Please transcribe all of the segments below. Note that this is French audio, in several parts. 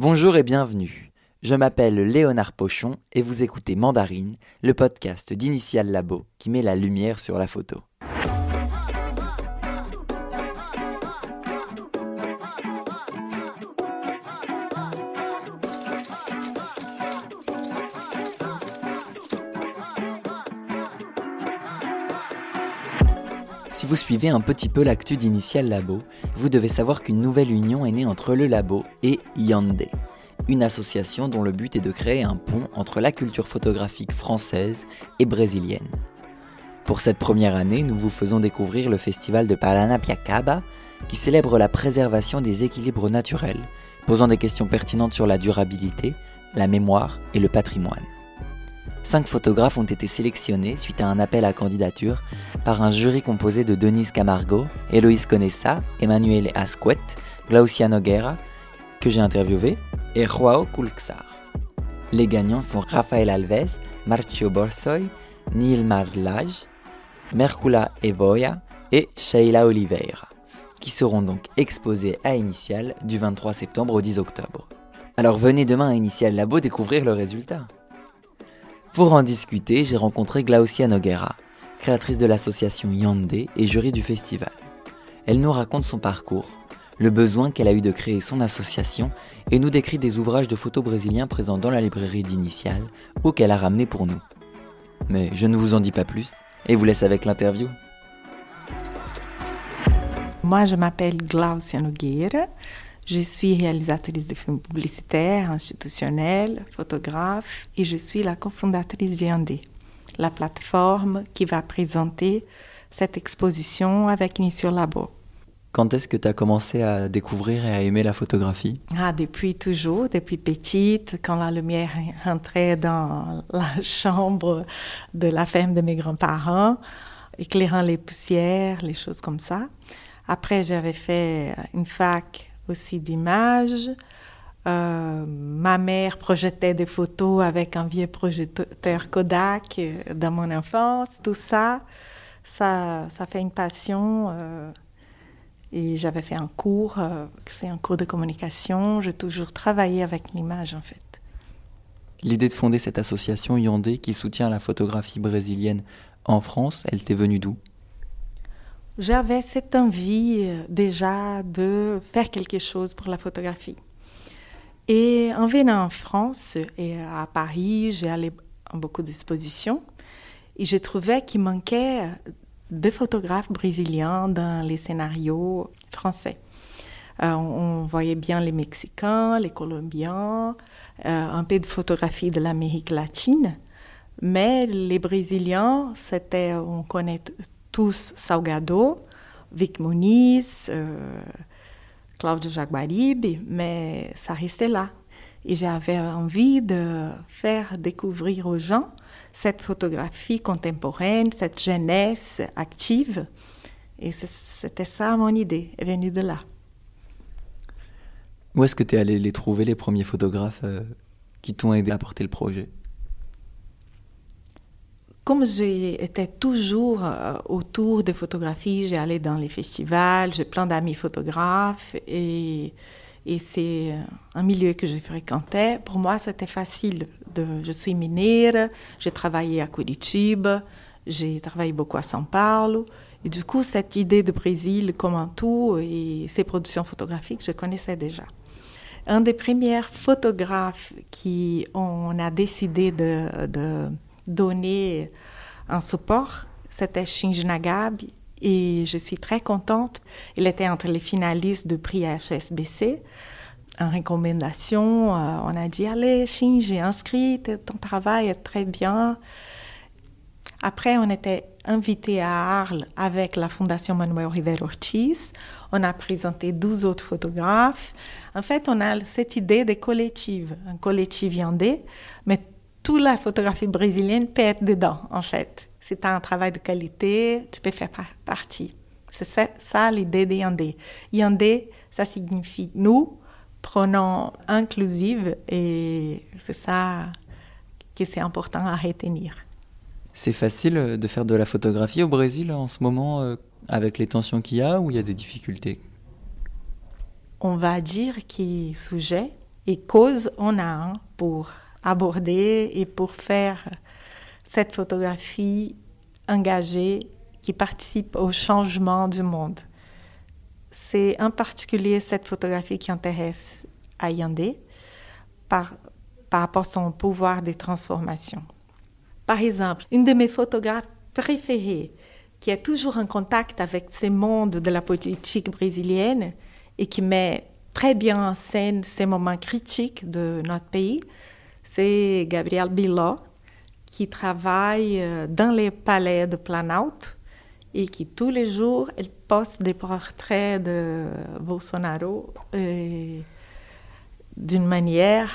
Bonjour et bienvenue. Je m'appelle Léonard Pochon et vous écoutez Mandarine, le podcast d'Initial Labo qui met la lumière sur la photo. Vous suivez un petit peu l'actu d'Initial Labo, vous devez savoir qu'une nouvelle union est née entre le labo et Yandé, une association dont le but est de créer un pont entre la culture photographique française et brésilienne. Pour cette première année, nous vous faisons découvrir le festival de Paranapiacaba, qui célèbre la préservation des équilibres naturels, posant des questions pertinentes sur la durabilité, la mémoire et le patrimoine. Cinq photographes ont été sélectionnés suite à un appel à candidature par un jury composé de Denise Camargo, Eloïse Conessa, Emmanuel Asquet, Glaucia Noguera, que j'ai interviewé, et Joao Kulxar. Les gagnants sont Rafael Alves, Marcio Borsoy, Neil Marlage, Mercula Evoya et Sheila Oliveira, qui seront donc exposés à Initial du 23 septembre au 10 octobre. Alors venez demain à Initial Labo découvrir le résultat. Pour en discuter, j'ai rencontré Glaucia Noguera, créatrice de l'association Yandé et jury du festival. Elle nous raconte son parcours, le besoin qu'elle a eu de créer son association et nous décrit des ouvrages de photos brésiliens présents dans la librairie d'Initial ou qu'elle a ramenés pour nous. Mais je ne vous en dis pas plus et vous laisse avec l'interview. Moi, je m'appelle Glaucia Nogueira. Je suis réalisatrice de films publicitaires, institutionnels, photographe et je suis la cofondatrice Yandé, la plateforme qui va présenter cette exposition avec Initio Labo. Quand est-ce que tu as commencé à découvrir et à aimer la photographie? Ah, Depuis toujours, depuis petite, quand la lumière rentrait dans la chambre de la ferme de mes grands-parents, éclairant les poussières, les choses comme ça. Après, j'avais fait une fac aussi d'images. Euh, ma mère projetait des photos avec un vieux projecteur Kodak euh, dans mon enfance. Tout ça, ça, ça fait une passion. Euh, et j'avais fait un cours, c'est un cours de communication. J'ai toujours travaillé avec l'image en fait. L'idée de fonder cette association Yandé qui soutient la photographie brésilienne en France, elle t'est venue d'où? J'avais cette envie euh, déjà de faire quelque chose pour la photographie. Et en venant en France et à Paris, j'ai allé à beaucoup d'expositions et je trouvais qu'il manquait de photographes brésiliens dans les scénarios français. Euh, on voyait bien les Mexicains, les Colombiens, euh, un peu de photographie de l'Amérique latine, mais les Brésiliens, c'était, on connaît tous Salgado, Vic Muniz, euh, Cláudio Jaguaribe, mais ça restait là. Et j'avais envie de faire découvrir aux gens cette photographie contemporaine, cette jeunesse active. Et c'était ça mon idée, est venue de là. Où est-ce que tu es allé les trouver, les premiers photographes euh, qui t'ont aidé à porter le projet? Comme j'étais toujours euh, autour des photographies, j'ai allé dans les festivals, j'ai plein d'amis photographes et, c'est un milieu que je fréquentais. Pour moi, c'était facile. Je suis mineure, j'ai travaillé à Curitiba, j'ai travaillé beaucoup à São Paulo. Du coup, cette idée de Brésil comme un tout et ses productions photographiques, je connaissais déjà. Un des premiers photographes qui on a décidé de donner un support. C'était Shinji Nagabe et je suis très contente. Il était entre les finalistes du prix HSBC. En recommandation, euh, on a dit Allez, Shinji, inscrit, ton travail est très bien. Après, on était invité à Arles avec la Fondation Manuel Rivera Ortiz. On a présenté 12 autres photographes. En fait, on a cette idée de collectif, un collectif mais toute la photographie brésilienne peut être dedans, en fait. C'est un travail de qualité, tu peux faire partie. C'est ça, ça l'idée de Yandé. Yandé, ça signifie nous, pronom inclusive, et c'est ça que c'est important à retenir. C'est facile euh, de faire de la photographie au Brésil en ce moment, euh, avec les tensions qu'il y a, ou il y a des difficultés? On va dire que sujet Et cause, on a un pour aborder et pour faire cette photographie engagée qui participe au changement du monde. C'est en particulier cette photographie qui intéresse Ayande par, par rapport à son pouvoir de transformation. Par exemple, une de mes photographes préférées, qui est toujours en contact avec ce monde de la politique brésilienne et qui met très bien en scène ces moments critiques de notre pays, c'est Gabriel Biló, qui travaille euh, dans les palais de Planalto et qui tous les jours, elle poste des portraits de Bolsonaro euh, d'une manière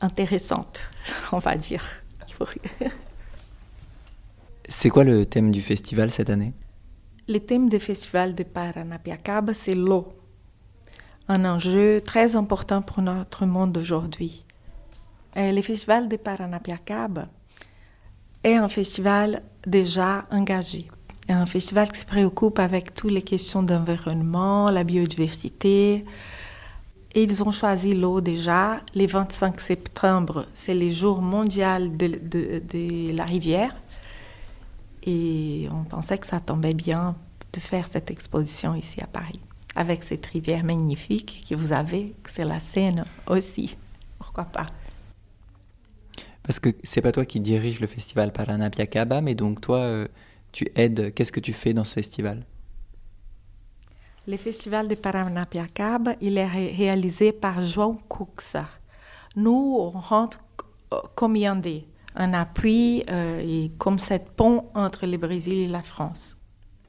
intéressante, on va dire. C'est quoi le thème du festival cette année? Le thème du festival de Paranapiacaba, c'est l'eau. Un enjeu très important pour notre monde d'aujourd'hui. Le festival de Paranapiacaba est un festival déjà engagé. Un festival qui se préoccupe avec toutes les questions d'environnement, la biodiversité, et ils ont choisi l'eau déjà. Le 25 septembre, c'est le jour mondial de, de, la rivière. Et on pensait que ça tombait bien de faire cette exposition ici à Paris, avec cette rivière magnifique que vous avez, que c'est la Seine aussi. Pourquoi pas? Parce que c'est pas toi qui dirige le festival Paranapiacaba, mais donc toi, euh, tu aides. Qu'est-ce que tu fais dans ce festival? Le festival de Paranapiacaba, il est réalisé par João Cuxa. Nous, on rentre comme Yandé, un appui euh, et comme cette pont entre le Brésil et la France.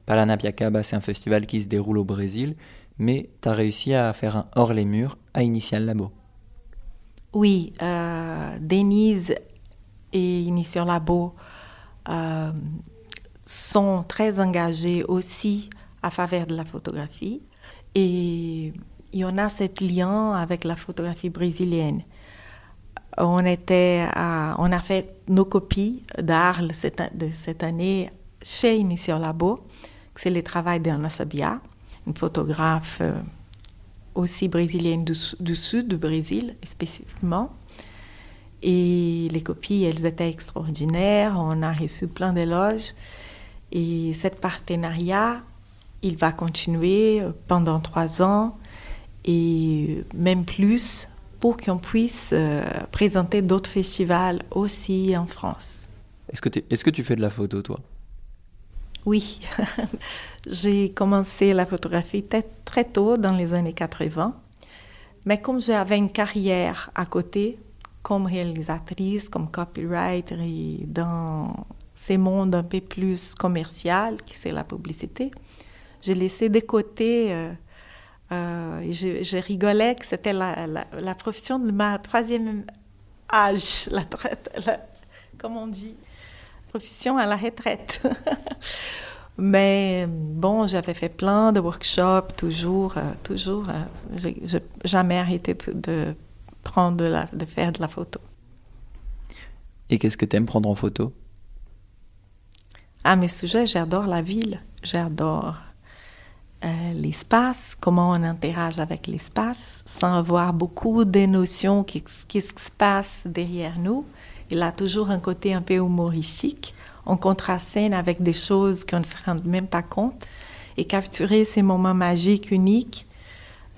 Paranapiacaba, c'est un festival qui se déroule au Brésil, mais tu as réussi à faire un hors les murs à Initial Labo. Oui, euh, Denise et Initial Labo euh, sont très engagés aussi à faveur de la photographie. Et il y en a ce lien avec la photographie brésilienne. On, était on a fait nos copies d'Arles cette année chez Initial Labo. C'est le travail d'Anna Sabia, une photographe euh, aussi brésilienne du, sud du Brésil spécifiquement. Et les copies, elles étaient extraordinaires. On a reçu plein d'éloges. Et cet partenariat il va continuer pendant trois ans et même plus pour qu'on puisse euh, présenter d'autres festivals aussi en France. Est-ce que, est que tu fais de la photo, toi? Oui, j'ai commencé la photographie très tôt, dans les années 80. Mais comme j'avais une carrière à côté, comme réalisatrice, comme copywriter, et dans ces mondes un peu plus commercial, qui c'est la publicité, j'ai laissé de côté. Euh, euh, je, rigolais que c'était la, profession de ma troisième âge, la, la comme on dit, profession à la retraite. Mais bon, j'avais fait plein de workshops, toujours, euh, toujours. j'ai jamais arrêté de, prendre de, la, de faire de la photo. Et qu'est-ce que tu aimes prendre en photo? Ah, mes sujets, j'adore la ville, j'adore euh, l'espace, comment on interagit avec l'espace, sans avoir beaucoup de notions qu'est-ce qui se passe derrière nous. Il a toujours un côté un peu humoristique. On contraste avec des choses qu'on ne se rend même pas compte. Et capturer ces moments magiques, uniques,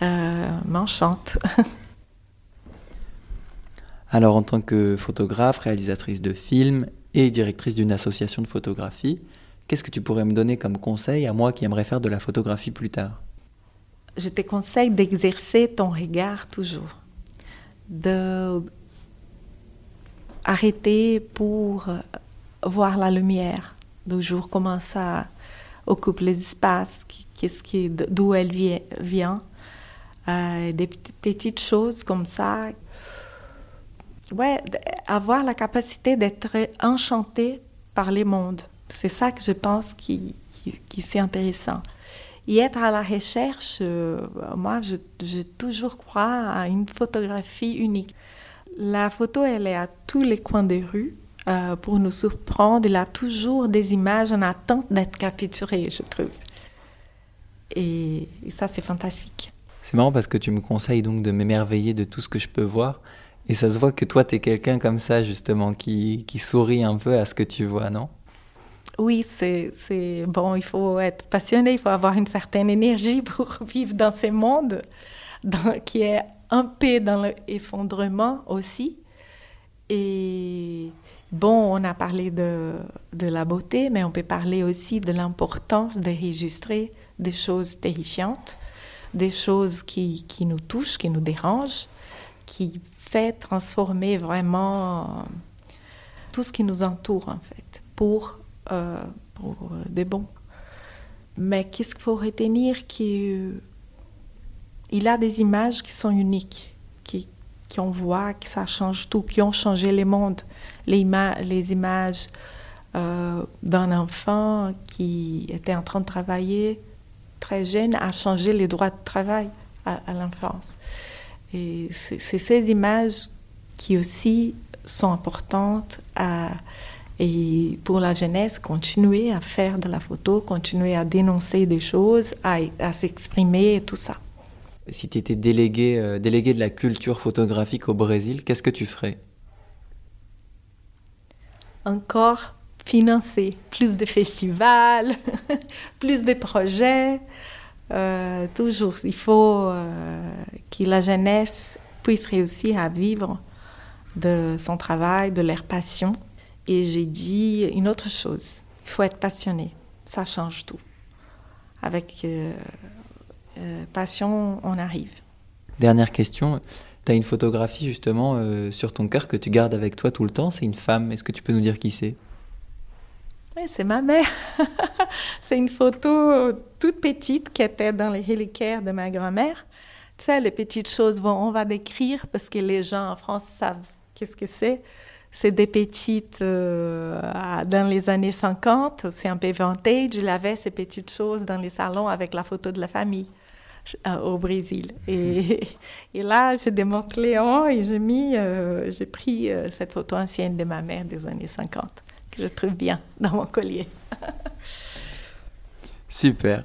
euh, m'enchante. Alors, en tant que photographe, réalisatrice de films et directrice d'une association de photographie, Qu'est-ce que tu pourrais me donner comme conseil à moi qui aimerais faire de la photographie plus tard? Je te conseille d'exercer ton regard toujours, de arrêter pour voir la lumière, toujours comment ça occupe les espaces, d'où elle vient, euh, des petites choses comme ça. Ouais, avoir la capacité d'être enchanté par les mondes. C'est ça que je pense qui, qui, c'est intéressant. Et être à la recherche, euh, moi, je, je, toujours crois à une photographie unique. La photo, elle est à tous les coins des rues euh, pour nous surprendre. Il a toujours des images en attente d'être capturées, je trouve. Et, ça, c'est fantastique. C'est marrant parce que tu me conseilles donc de m'émerveiller de tout ce que je peux voir. Et ça se voit que toi, tu es quelqu'un comme ça, justement, qui, qui sourit un peu à ce que tu vois, non? Oui, c'est bon, il faut être passionné, il faut avoir une certaine énergie pour vivre dans ce monde dans, qui est un peu dans l'effondrement aussi. Et bon, on a parlé de, de, la beauté, mais on peut parler aussi de l'importance d'enregistrer des choses terrifiantes, des choses qui, qui, nous touchent, qui nous dérangent, qui fait transformer vraiment tout ce qui nous entoure en fait, pour, euh, pour des bons. Mais qu'est-ce qu'il faut retenir qu'il il a des images qui sont uniques, qui, qui on voit que ça change tout, qui ont changé. Les, les images euh, d'un enfant qui était en train de travailler très jeune a changé les droits de travail à, l'enfance. Et c'est ces images qui aussi sont importantes à, et pour la jeunesse, continuer à faire de la photo, continuer à dénoncer des choses, à, à s'exprimer et tout ça. Si tu étais délégué, euh, délégué de la culture photographique au Brésil, qu'est-ce que tu ferais? Encore financer plus de festivals, plus de projets. Euh, toujours, il faut euh, que la jeunesse puisse réussir à vivre de son travail, de leur passion. Et j'ai dit une autre chose, il faut être passionné, ça change tout. Avec passion, on arrive. Dernière question, tu as une photographie justement sur ton cœur que tu gardes avec toi tout le temps, c'est une femme, est-ce que tu peux nous dire qui c'est? Oui, c'est ma mère. c'est une photo toute petite qui était dans les reliquaires de ma grand-mère. Tu sais, les petites choses, bon, on va décrire parce que les gens en France savent qu'est-ce que c'est. C'est des petites euh, dans les années 50, c'est un peu vintage. Je l'avais ces petites choses dans les salons avec la photo de la famille euh, au Brésil. Et, et là, j'ai démonté Léon et j'ai mis, euh, j'ai pris cette photo ancienne de ma mère des années 50 que je trouve bien dans mon collier. Super.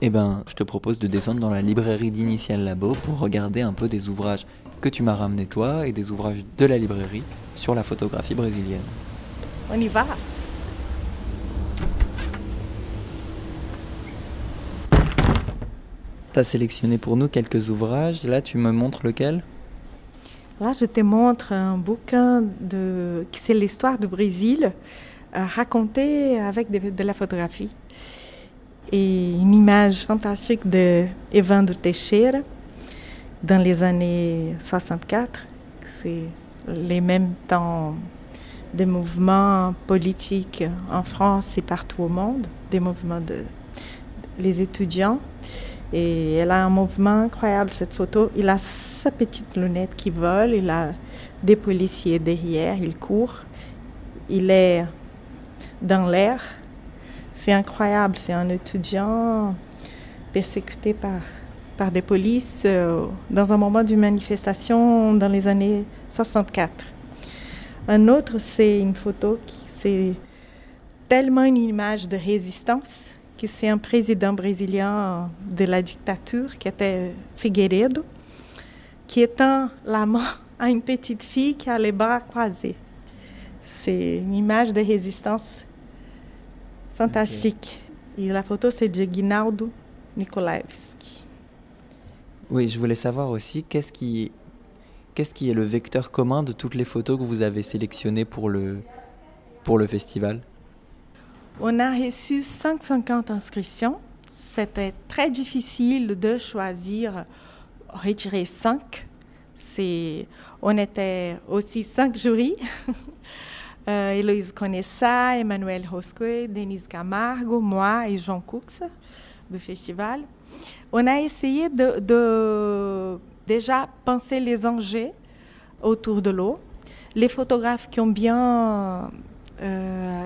Eh ben, je te propose de descendre dans la librairie d'Initial Labo pour regarder un peu des ouvrages que tu m'as ramenés toi et des ouvrages de la librairie sur la photographie brésilienne. On y va? Tu as sélectionné pour nous quelques ouvrages. Là, tu me montres lequel? Là, je te montre un bouquin de, qui c'est l'histoire du Brésil, euh, raconté avec de, la photographie. Et une image fantastique de Evandro Teixeira dans les années 64. C'est les mêmes temps des mouvements politiques en France et partout au monde, des mouvements de étudiants. Et elle a un mouvement incroyable, cette photo. Il a sa petite lunette qui vole, il a des policiers derrière, il court. Il est dans l'air. C'est incroyable, c'est un étudiant persécuté par, par des polices euh, dans un moment d'une manifestation dans les années 64. Un autre, c'est une photo qui c'est tellement une image de résistance c'est un président brésilien de la dictature qui était Figueiredo, qui étend la main à une petite fille qui a les bras croisés. C'est une image de résistance fantastique. Et la photo, c'est de Guinaldo Nikolaevski. Oui, je voulais savoir aussi qu'est-ce qui, qu'est-ce qui est le vecteur commun de toutes les photos que vous avez sélectionnées pour le, pour le festival? On a reçu 150 inscriptions. C'était très difficile de choisir, retirer 5. on était aussi cinq jurys. euh, Héloïse Conessa, Emmanuel Roscoe, Denise Camargo, moi et Jean Cux du festival. On a essayé de, de déjà penser les enjeux autour de l'eau. Les photographes qui ont bien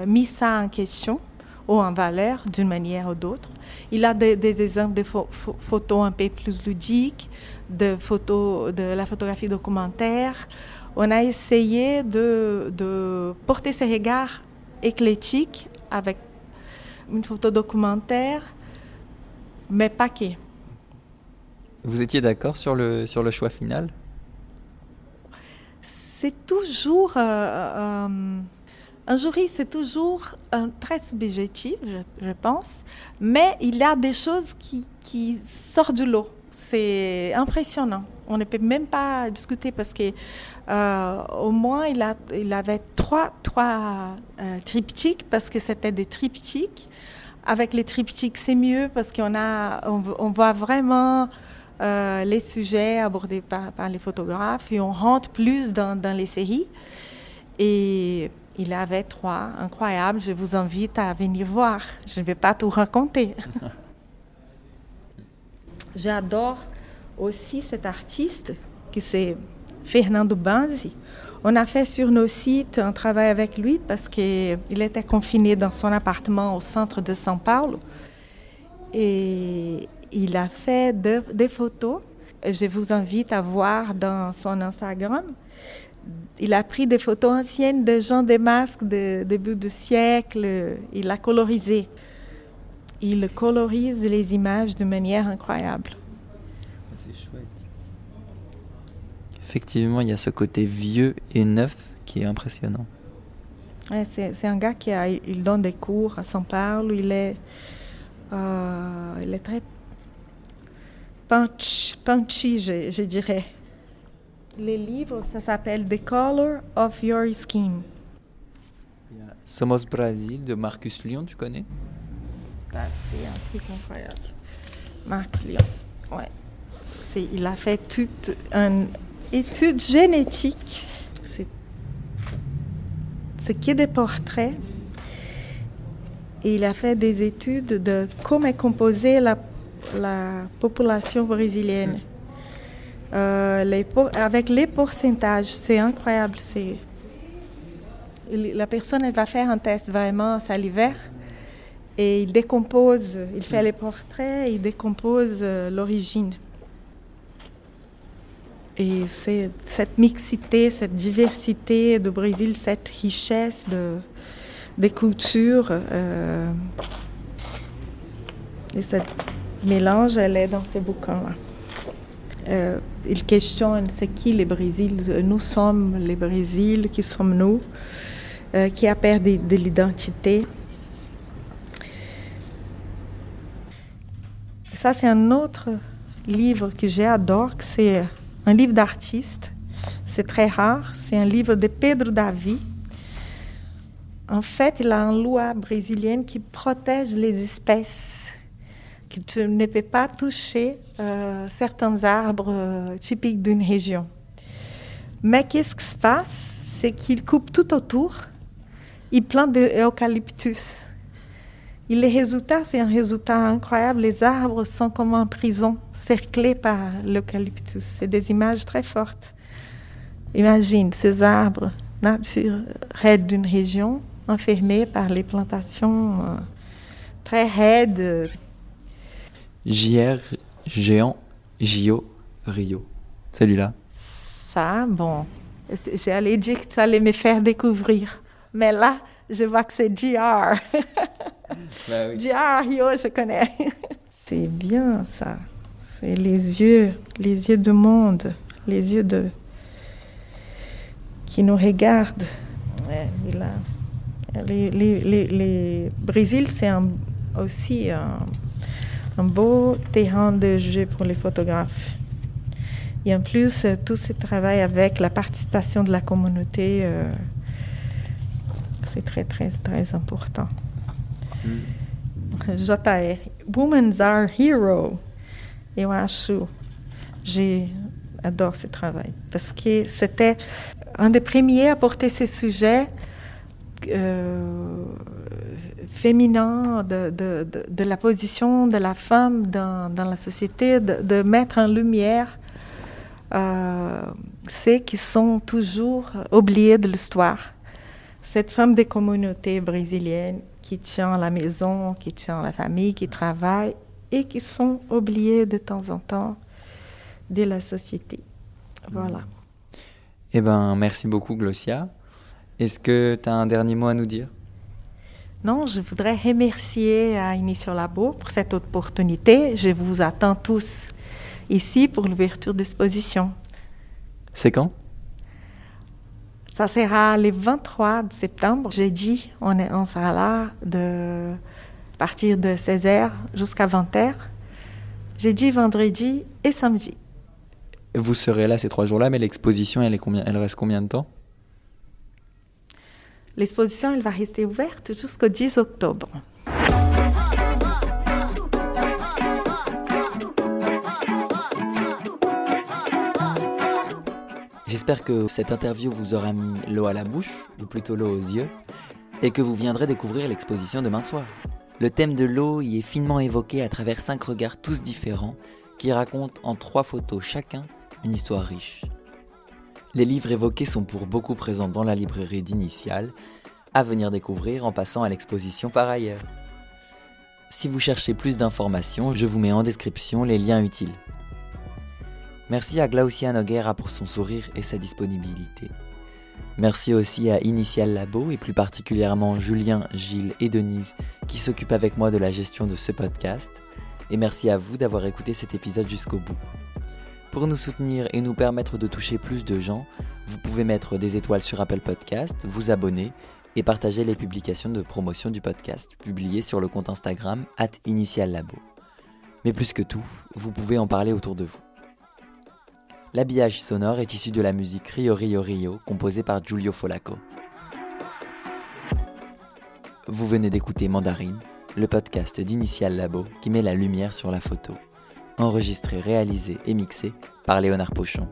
mis ça en question ou en valeur d'une manière ou d'autre. Il a des, exemples de photos un peu plus ludiques, de, photos, de la photographie documentaire. On a essayé de, de porter ce regard éclectique avec une photo documentaire, mais pas que. Vous étiez d'accord sur le, sur le choix final? C'est toujours... Euh, euh, un jury, c'est toujours très subjectif, je, pense, mais il y a des choses qui, sortent de l'eau. C'est impressionnant. On ne peut même pas discuter parce que euh, au moins il, avait trois, trois triptyques parce que c'était des triptyques. Avec les triptyques, c'est mieux parce qu'on a, on voit vraiment euh, les sujets abordés par, les photographes et on rentre plus dans, les séries. Et il avait trois incroyables. Je vous invite à venir voir. Je ne vais pas tout raconter. J'adore aussi cet artiste qui c'est Fernando Banzi. On a fait sur nos sites un travail avec lui parce qu'il était confiné dans son appartement au centre de São Paulo. Et il a fait des photos. Je vous invite à voir dans son Instagram. Il a pris des photos anciennes de gens des masques de début du siècle. Il a colorisé. Il colorise les images de manière incroyable. C'est chouette. Effectivement, il y a ce côté vieux et neuf qui est impressionnant. c'est un gars qui a, il donne des cours à São Paulo. Il est, euh, il est très punchy, je, dirais. Les livres, ça s'appelle The Color of Your Skin. Somos Brasil de Marcus Lyon, tu connais? C'est un truc incroyable. Marcus Lyon, ouais. Il a fait toute une étude génétique. C'est que des portraits. Et il a fait des études de comment est composée la la population brésilienne. Euh, avec les pourcentages, c'est incroyable. C'est, la personne elle va faire un test vraiment salivaire et il décompose, il fait les portraits, il décompose euh, l'origine. Et c'est cette mixité, cette diversité du Brésil, cette richesse de, des cultures euh, et cette mélange, elle est dans ces bouquins-là. Euh, il questionne c'est qui le Brésil? Nous sommes le Brésil, qui sommes-nous euh, Qui a perdu de l'identité? Ça, c'est un autre livre que j'adore, c'est un livre d'artiste. C'est très rare. C'est un livre de Pedro Davi. En fait, il a une loi brésilienne qui protège les espèces que tu ne peux pas toucher euh, certains arbres euh, typiques d'une région. Mais qu'est-ce qui se passe? C'est qu'il coupe tout autour, il plante des eucalyptus. Et le résultat, c'est un résultat incroyable. Les arbres sont comme en prison, cerclés par l'eucalyptus. C'est des images très fortes. Imagine ces arbres naturels d'une région, enfermés par les plantations euh, très raides, JR Géant JO Rio. Celui-là. Ça, bon, j'allais dire que ça allait me faire découvrir. Mais là, je vois que c'est JR. Bah JR Rio, je connais. c'est bien ça. C'est les yeux, les yeux du monde, les yeux de qui nous regardent. les, les, les, Brésil, c'est aussi un un beau terrain de jeu pour les photographes. Et en plus, euh, tout ce travail avec la participation de la communauté, euh, c'est très, très, très important. Mm. JR, Women's Are Hero. Eu acho, j'adore ce travail parce que c'était un des premiers à porter ce sujet euh, féminin, de, de, de, la position de la femme dans, dans la société, de, mettre en lumière euh, ceux qui sont toujours oubliés de l'histoire. Cette femme des communautés brésiliennes qui tient la maison, qui tient la famille, qui travaille et qui sont oubliées de temps en temps de la société. Voilà. Eh ben, merci beaucoup, Glossia. Est-ce que tu as un dernier mot à nous dire? Non, je voudrais remercier à Initial Labo pour cette opportunité. Je vous attends tous ici pour l'ouverture d'exposition. C'est quand? Ça sera le 23 septembre, jeudi. On, est, on sera là de partir de 16h jusqu'à 20h. Jeudi, vendredi et samedi. Vous serez là ces trois jours-là, mais l'exposition, elle, est combien, elle reste combien de temps? L'exposition, va rester ouverte jusqu'au 10 octobre. J'espère que cette interview vous aura mis l'eau à la bouche, ou plutôt l'eau aux yeux, et que vous viendrez découvrir l'exposition demain soir. Le thème de l'eau y est finement évoqué à travers cinq regards tous différents qui racontent en trois photos chacun une histoire riche. Les livres évoqués sont pour beaucoup présents dans la librairie d'Initial, à venir découvrir en passant à l'exposition par ailleurs. Si vous cherchez plus d'informations, je vous mets en description les liens utiles. Merci à Glaucia Noguera pour son sourire et sa disponibilité. Merci aussi à Initial Labo et plus particulièrement Julien, Gilles et Denise qui s'occupent avec moi de la gestion de ce podcast. Et merci à vous d'avoir écouté cet épisode jusqu'au bout. Pour nous soutenir et nous permettre de toucher plus de gens, vous pouvez mettre des étoiles sur Apple Podcast, vous abonner et partager les publications de promotion du podcast publiées sur le compte Instagram at Initial Labo. Mais plus que tout, vous pouvez en parler autour de vous. L'habillage sonore est issu de la musique Rio Rio Rio composée par Giulio Folaco. Vous venez d'écouter Mandarine, le podcast d'Initial Labo qui met la lumière sur la photo. Enregistré, réalisé et mixé par Léonard Pochon.